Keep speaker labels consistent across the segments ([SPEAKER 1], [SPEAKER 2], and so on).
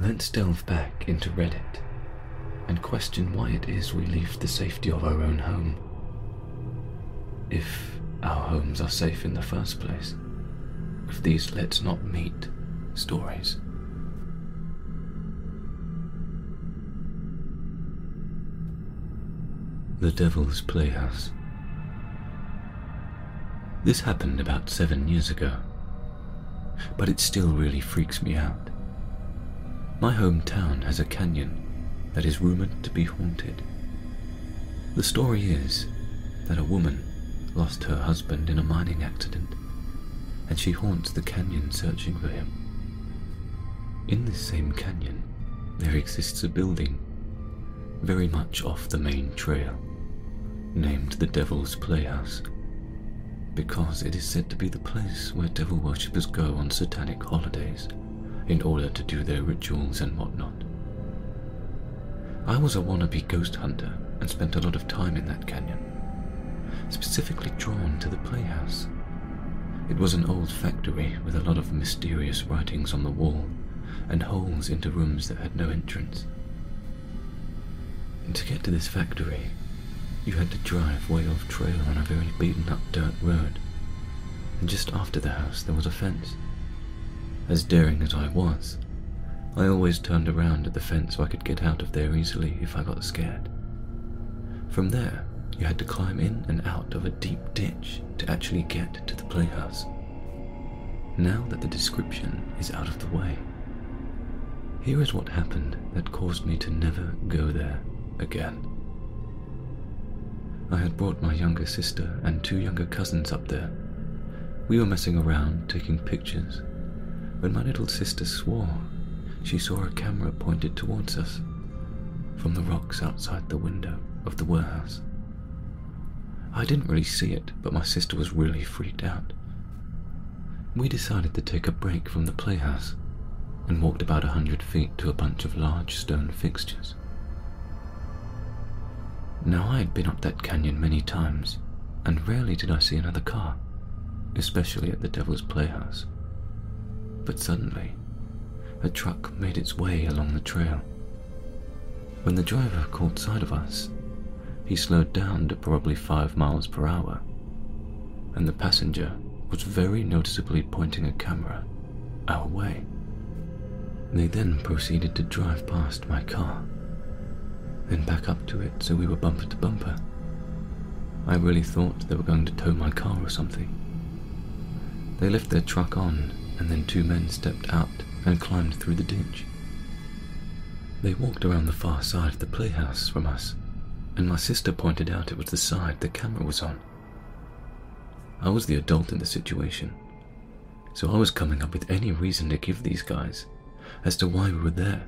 [SPEAKER 1] Let's delve back into Reddit and question why it is we leave the safety of our own home. If our homes are safe in the first place, with these let's not meet stories. The Devil's Playhouse. This happened about seven years ago, but it still really freaks me out. My hometown has a canyon that is rumored to be haunted. The story is that a woman lost her husband in a mining accident, and she haunts the canyon searching for him. In this same canyon, there exists a building very much off the main trail, named the Devil's Playhouse, because it is said to be the place where devil worshippers go on satanic holidays in order to do their rituals and whatnot. I was a wannabe ghost hunter and spent a lot of time in that canyon, specifically drawn to the playhouse. It was an old factory with a lot of mysterious writings on the wall and holes into rooms that had no entrance. To get to this factory, you had to drive way off trail on a very beaten up dirt road, and just after the house there was a fence. As daring as I was, I always turned around at the fence so I could get out of there easily if I got scared. From there, you had to climb in and out of a deep ditch to actually get to the playhouse. Now that the description is out of the way, here is what happened that caused me to never go there again. I had brought my younger sister and two younger cousins up there. We were messing around, taking pictures, when my little sister swore she saw a camera pointed towards us from the rocks outside the window of the warehouse. I didn't really see it, but my sister was really freaked out. We decided to take a break from the playhouse and walked about a hundred feet to a bunch of large stone fixtures. Now I had been up that canyon many times, and rarely did I see another car, especially at the Devil's Playhouse. But suddenly, a truck made its way along the trail. When the driver caught sight of us, he slowed down to probably five miles per hour, and the passenger was very noticeably pointing a camera our way. They then proceeded to drive past my car, then back up to it so we were bumper to bumper. I really thought they were going to tow my car or something. They left their truck on, and then two men stepped out and climbed through the ditch. They walked around the far side of the playhouse from us, and my sister pointed out it was the side the camera was on. I was the adult in the situation, so I was coming up with any reason to give these guys as to why we were there,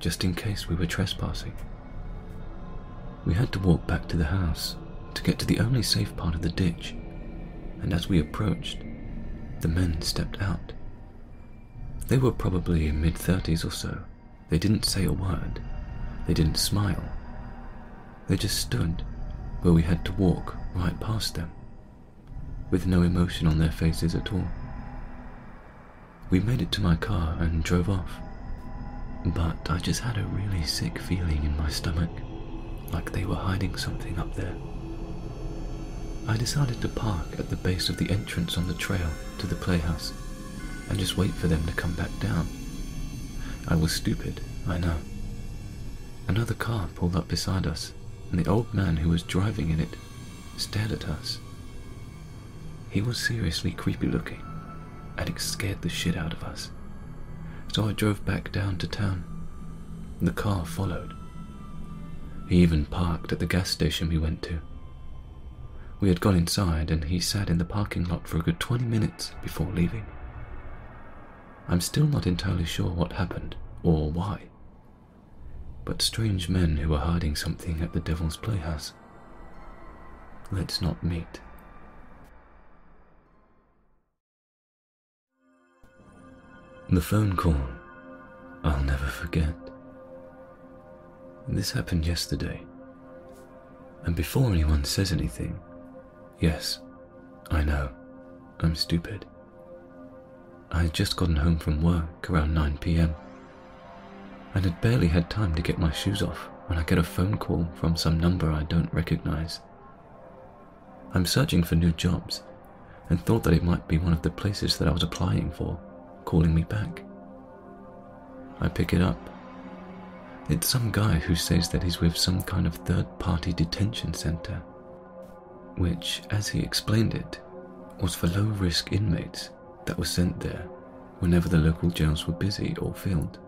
[SPEAKER 1] just in case we were trespassing. We had to walk back to the house to get to the only safe part of the ditch, and as we approached, the men stepped out. They were probably in mid 30s or so. They didn't say a word. They didn't smile. They just stood where we had to walk right past them, with no emotion on their faces at all. We made it to my car and drove off, but I just had a really sick feeling in my stomach, like they were hiding something up there. I decided to park at the base of the entrance on the trail to the playhouse and just wait for them to come back down. I was stupid, I know. Another car pulled up beside us, and the old man who was driving in it stared at us. He was seriously creepy looking, and it scared the shit out of us. So I drove back down to town. The car followed. He even parked at the gas station we went to. We had gone inside, and he sat in the parking lot for a good 20 minutes before leaving. I'm still not entirely sure what happened or why. But strange men who are hiding something at the Devil's Playhouse. Let's not meet. The phone call I'll never forget. This happened yesterday. And before anyone says anything, yes, I know, I'm stupid. I had just gotten home from work around 9 pm. and had barely had time to get my shoes off when I get a phone call from some number I don't recognize. I'm searching for new jobs and thought that it might be one of the places that I was applying for, calling me back. I pick it up. It's some guy who says that he's with some kind of third party detention center, which, as he explained it, was for low risk inmates that were sent there whenever the local jails were busy or filled.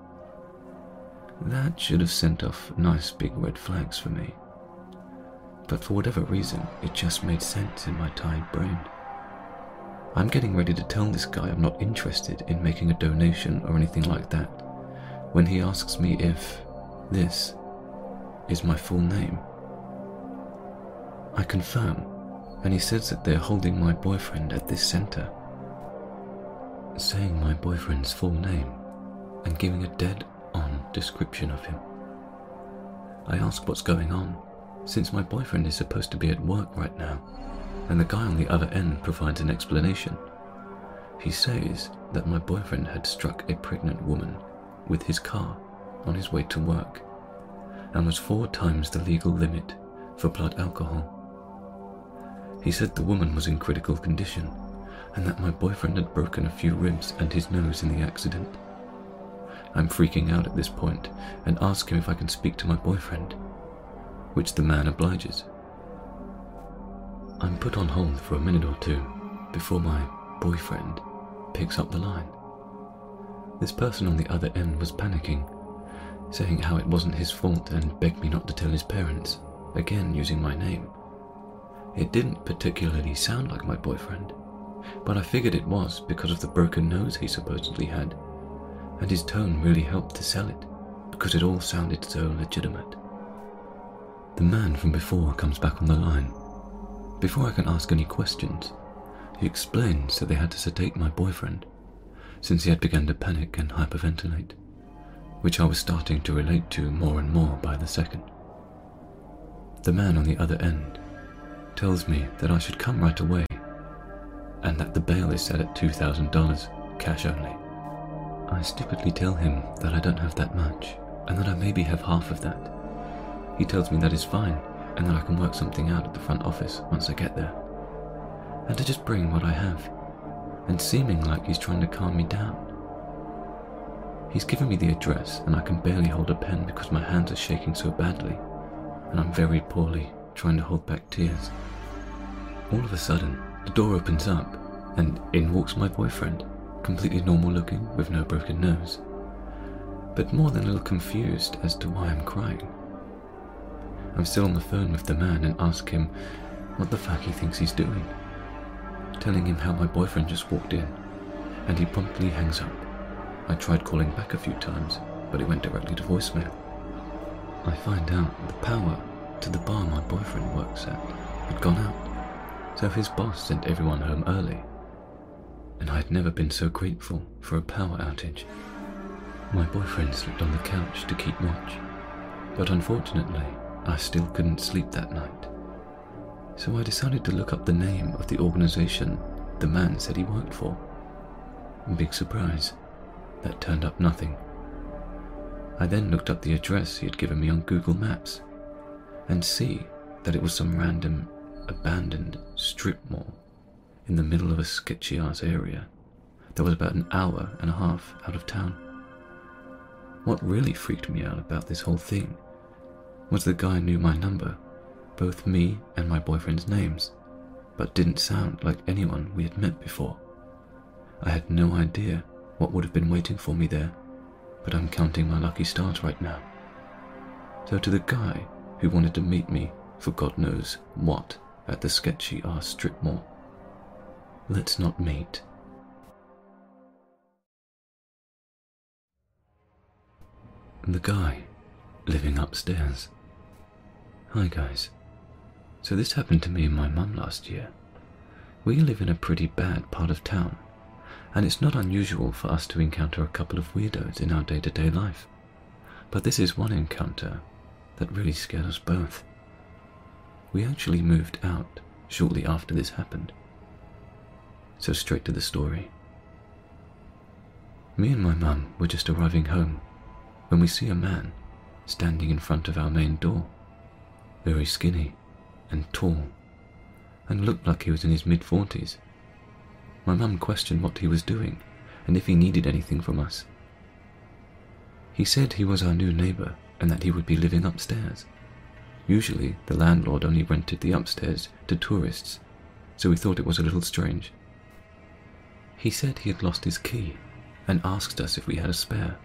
[SPEAKER 1] That should have sent off nice big red flags for me. But for whatever reason, it just made sense in my tired brain. I'm getting ready to tell this guy I'm not interested in making a donation or anything like that when he asks me if this is my full name. I confirm, and he says that they're holding my boyfriend at this center. Saying my boyfriend's full name and giving a dead on description of him. I ask what's going on, since my boyfriend is supposed to be at work right now, and the guy on the other end provides an explanation. He says that my boyfriend had struck a pregnant woman with his car on his way to work and was four times the legal limit for blood alcohol. He said the woman was in critical condition and that my boyfriend had broken a few ribs and his nose in the accident. I'm freaking out at this point and ask him if I can speak to my boyfriend, which the man obliges. I'm put on hold for a minute or two before my boyfriend picks up the line. This person on the other end was panicking, saying how it wasn't his fault and begged me not to tell his parents, again using my name. It didn't particularly sound like my boyfriend, but I figured it was because of the broken nose he supposedly had, and his tone really helped to sell it because it all sounded so legitimate. The man from before comes back on the line. Before I can ask any questions, he explains that they had to sedate my boyfriend since he had begun to panic and hyperventilate, which I was starting to relate to more and more by the second. The man on the other end tells me that I should come right away and that the bail is set at $2,000, cash only. I stupidly tell him that I don't have that much and that I maybe have half of that. He tells me that is fine and that I can work something out at the front office once I get there. And to just bring what I have, and seeming like he's trying to calm me down. He's given me the address and I can barely hold a pen because my hands are shaking so badly, and I'm very poorly trying to hold back tears. All of a sudden, the door opens up and in walks my boyfriend, completely normal looking with no broken nose, but more than a little confused as to why I'm crying. I'm still on the phone with the man and ask him what the fuck he thinks he's doing, telling him how my boyfriend just walked in, and he promptly hangs up. I tried calling back a few times, but it went directly to voicemail. I find out the power to the bar my boyfriend works at had gone out, so his boss sent everyone home early, and I had never been so grateful for a power outage. My boyfriend slept on the couch to keep watch, but unfortunately, I still couldn't sleep that night. So I decided to look up the name of the organization the man said he worked for. Big surprise, that turned up nothing. I then looked up the address he had given me on Google Maps and see that it was some random abandoned strip mall in the middle of a sketchy ass area that was about an hour and a half out of town. What really freaked me out about this whole thing was the guy knew my number, both me and my boyfriend's names, but didn't sound like anyone we had met before. I had no idea what would have been waiting for me there, but I'm counting my lucky stars right now. So to the guy who wanted to meet me for God knows what at the sketchy R strip mall, let's not meet. The guy living upstairs. Hi guys. So this happened to me and my mum last year. We live in a pretty bad part of town, and it's not unusual for us to encounter a couple of weirdos in our day-to-day life. But this is one encounter that really scared us both. We actually moved out shortly after this happened. So straight to the story. Me and my mum were just arriving home when we see a man standing in front of our main door, very skinny and tall, and looked like he was in his mid forties. My mum questioned what he was doing and if he needed anything from us. He said he was our new neighbour and that he would be living upstairs. Usually, the landlord only rented the upstairs to tourists, so we thought it was a little strange. He said he had lost his key and asked us if we had a spare.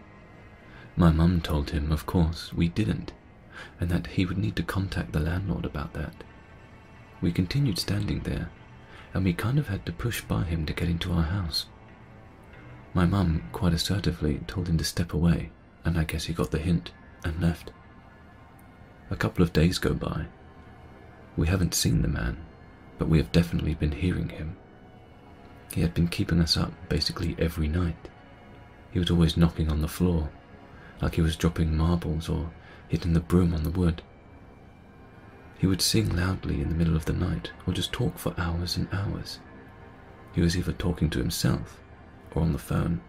[SPEAKER 1] My mum told him, of course, we didn't, and that he would need to contact the landlord about that. We continued standing there, and we kind of had to push by him to get into our house. My mum quite assertively told him to step away, and I guess he got the hint and left. A couple of days go by. We haven't seen the man, but we have definitely been hearing him. He had been keeping us up basically every night. He was always knocking on the floor, like he was dropping marbles or hitting the broom on the wood. He would sing loudly in the middle of the night or just talk for hours and hours. He was either talking to himself or on the phone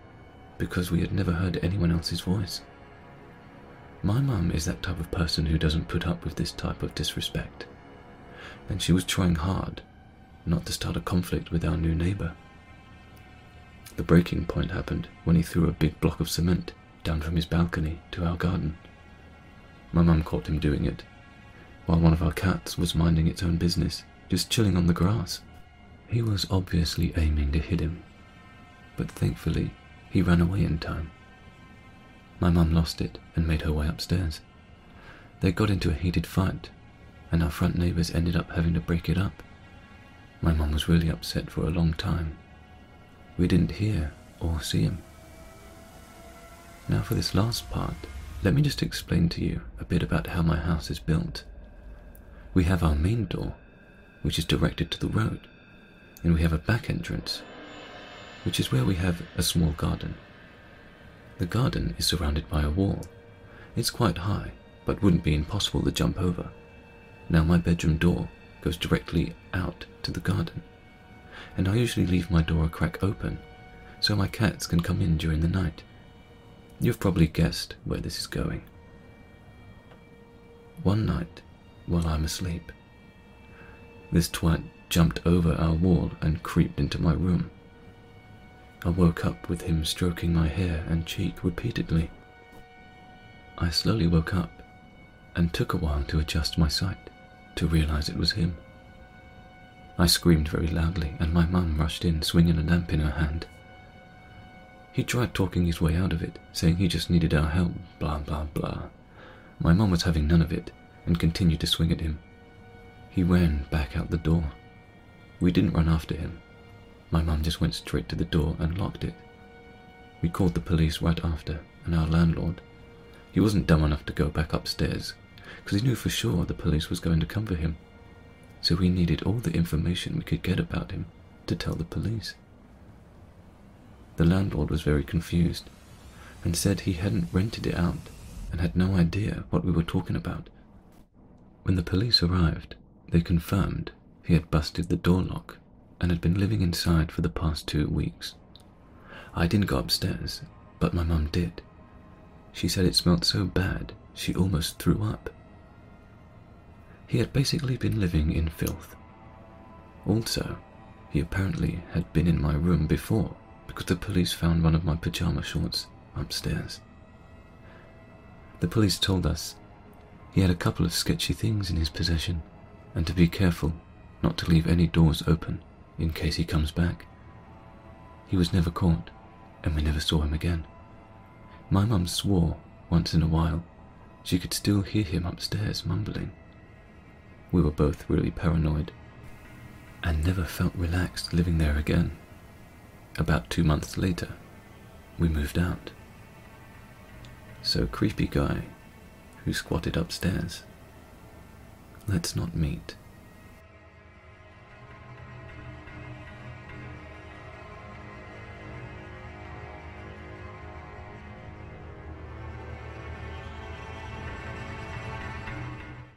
[SPEAKER 1] because we had never heard anyone else's voice. My mum is that type of person who doesn't put up with this type of disrespect, and she was trying hard not to start a conflict with our new neighbour. The breaking point happened when he threw a big block of cement down from his balcony to our garden. My mum caught him doing it while one of our cats was minding its own business, just chilling on the grass. He was obviously aiming to hit him, but thankfully he ran away in time. My mum lost it and made her way upstairs. They got into a heated fight, and our front neighbours ended up having to break it up. My mum was really upset for a long time. We didn't hear or see him. Now, for this last part, let me just explain to you a bit about how my house is built we have our main door, which is directed to the road, and we have a back entrance, which is where we have a small garden. The garden is surrounded by a wall. It's quite high, but wouldn't be impossible to jump over. Now my bedroom door goes directly out to the garden, and I usually leave my door a crack open so my cats can come in during the night. You've probably guessed where this is going. One night, while I'm asleep. This twat jumped over our wall and creeped into my room. I woke up with him stroking my hair and cheek repeatedly. I slowly woke up and took a while to adjust my sight to realize it was him. I screamed very loudly and my mum rushed in swinging a lamp in her hand. He tried talking his way out of it, saying he just needed our help, blah blah blah. My mum was having none of it and continued to swing at him. He ran back out the door. We didn't run after him. My mum just went straight to the door and locked it. We called the police right after, and our landlord. He wasn't dumb enough to go back upstairs, because he knew for sure the police was going to come for him. So we needed all the information we could get about him to tell the police. The landlord was very confused and said he hadn't rented it out and had no idea what we were talking about. When the police arrived, they confirmed he had busted the door lock and had been living inside for the past two weeks. I didn't go upstairs, but my mum did. She said it smelt so bad she almost threw up. He had basically been living in filth. Also, he apparently had been in my room before because the police found one of my pajama shorts upstairs. The police told us he had a couple of sketchy things in his possession, and to be careful not to leave any doors open in case he comes back. He was never caught, and we never saw him again. My mum swore once in a while she could still hear him upstairs mumbling. We were both really paranoid and never felt relaxed living there again. About two months later, we moved out. So creepy guy who squatted upstairs. Let's not meet.